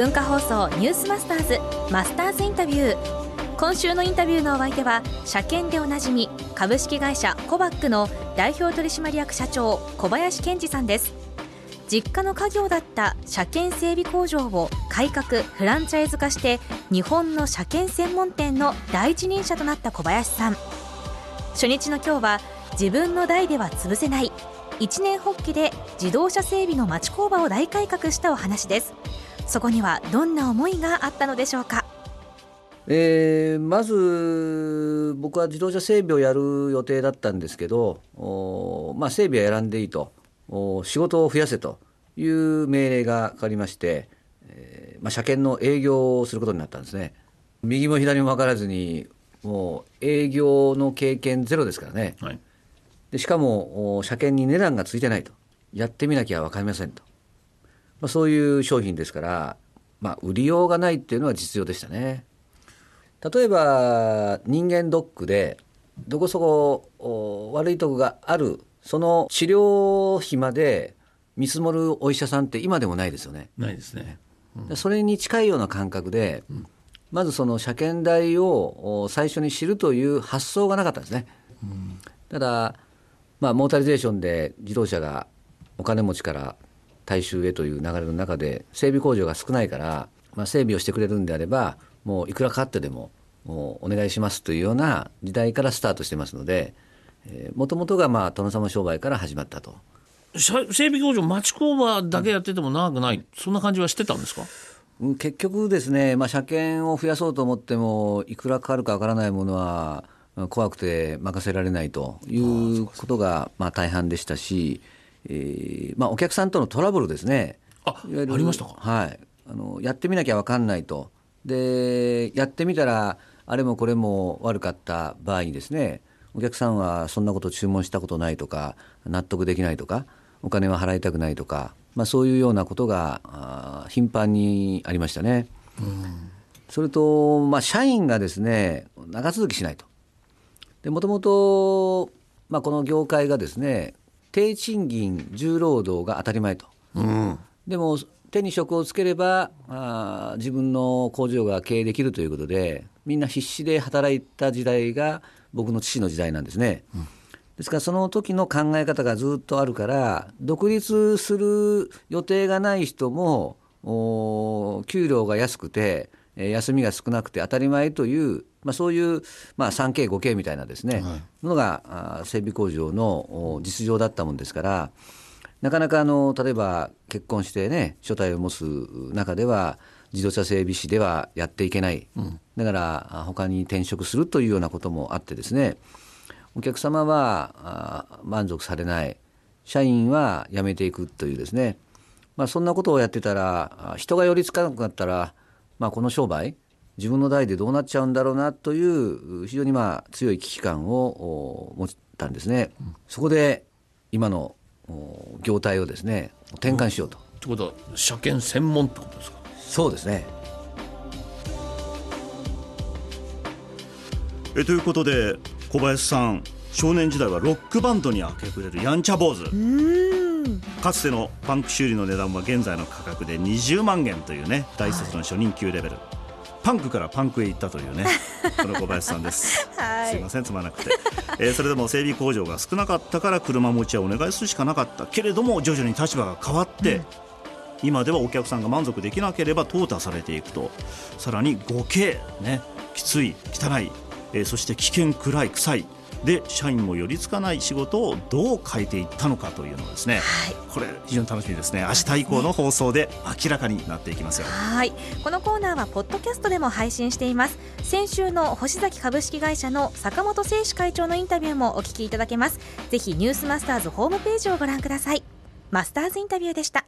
文化放送ニュースマスターズマスターズインタビュー。今週のインタビューのお相手は車検でおなじみ株式会社コバックの代表取締役社長小林健二さんです。実家の家業だった車検整備工場を改革フランチャイズ化して日本の車検専門店の第一人者となった小林さん。初日の今日は自分の代では潰せない一年発起で自動車整備の町工場を大改革したお話です。そこにはどんな思いがあったのでしょうか？えー、まず僕は自動車整備をやる予定だったんですけど、まあ、整備は選んでいいと。仕事を増やせという命令がかかりまして、えーまあ、車検の営業をすることになったんですね。右も左も分からずにもう営業の経験ゼロですからね、はい、でしかも車検に値段がついてないと。やってみなきゃ分かりませんと、まあ、そういう商品ですから、まあ、売りようがないっていうのは実用でしたね例えば人間ドックでどこそこ悪いとこがあるその治療費まで見積もるお医者さんって今でもないですよね。ないですね。うん、それに近いような感覚で、うん、まずその車検代を最初に知るという発想がなかったんですね。うん、ただ、まあ、モータリゼーションで自動車がお金持ちから大衆へという流れの中で整備工場が少ないから、まあ、整備をしてくれるんであればもういくらかかってでももうお願いしますというような時代からスタートしてますのでもともとがまあ殿様商売から始まったと。整備工場町工場だけやってても長くない、そんな感じはしてたんですか？結局ですね、まあ、車検を増やそうと思ってもいくらかかるかわからないものは怖くて任せられないということがまあ大半でしたし、えーまあ、お客さんとのトラブルですね。あありましたか、はい、あのやってみなきゃ分かんないと。でやってみたらあれもこれも悪かった場合にですねお客さんはそんなこと注文したことないとか納得できないとかお金は払いたくないとか、まあ、そういうようなことが頻繁にありましたね。それと、まあ、社員がですね長続きしないと。もともと、まあ、この業界がですね低賃金重労働が当たり前と。うん、でも手に職をつければあ自分の工場が経営できるということでみんな必死で働いた時代が僕の父の時代なんですね。うん、ですからその時の考え方がずっとあるから独立する予定がない人も給料が安くて休みが少なくて当たり前という、まあ、そういう、まあ、3K、5K みたいなですね、はい、のが整備工場の実情だったもんですからなかなかあの例えば結婚してね所帯を持つ中では自動車整備士ではやっていけない、うん、だから他に転職するというようなこともあってですねお客様は満足されない。社員は辞めていくというですね、まあ、そんなことをやってたら人が寄りつかなくなったら、まあ、この商売自分の代でどうなっちゃうんだろうなという非常にまあ強い危機感を持ったんですね。うん、そこで今の業態をですね転換しようと。ということは車検専門ってことですか？そうですねえということで小林さん少年時代はロックバンドに明け暮れるやんちゃ坊主かつてのパンク修理の値段は現在の価格で20万円というね大卒の初任給レベル、はい、パンクからパンクへ行ったというね この小林さんです、はい、すいませんつまなくて、えー、それでも整備工場が少なかったから車持ちはお願いするしかなかったけれども徐々に立場が変わって、うん。今ではお客さんが満足できなければ淘汰されていくと。さらに 5K ねきつい汚い、えー、そして危険暗い臭いで社員も寄りつかない仕事をどう変えていったのかというのをですね、はい、これ非常に楽しみですね。明日以降の放送で明らかになっていきますよ。はい。このコーナーはポッドキャストでも配信しています。先週の星崎株式会社の坂本誠志会長のインタビューもお聞きいただけます。ぜひニュースマスターズホームページをご覧ください。マスターズインタビューでした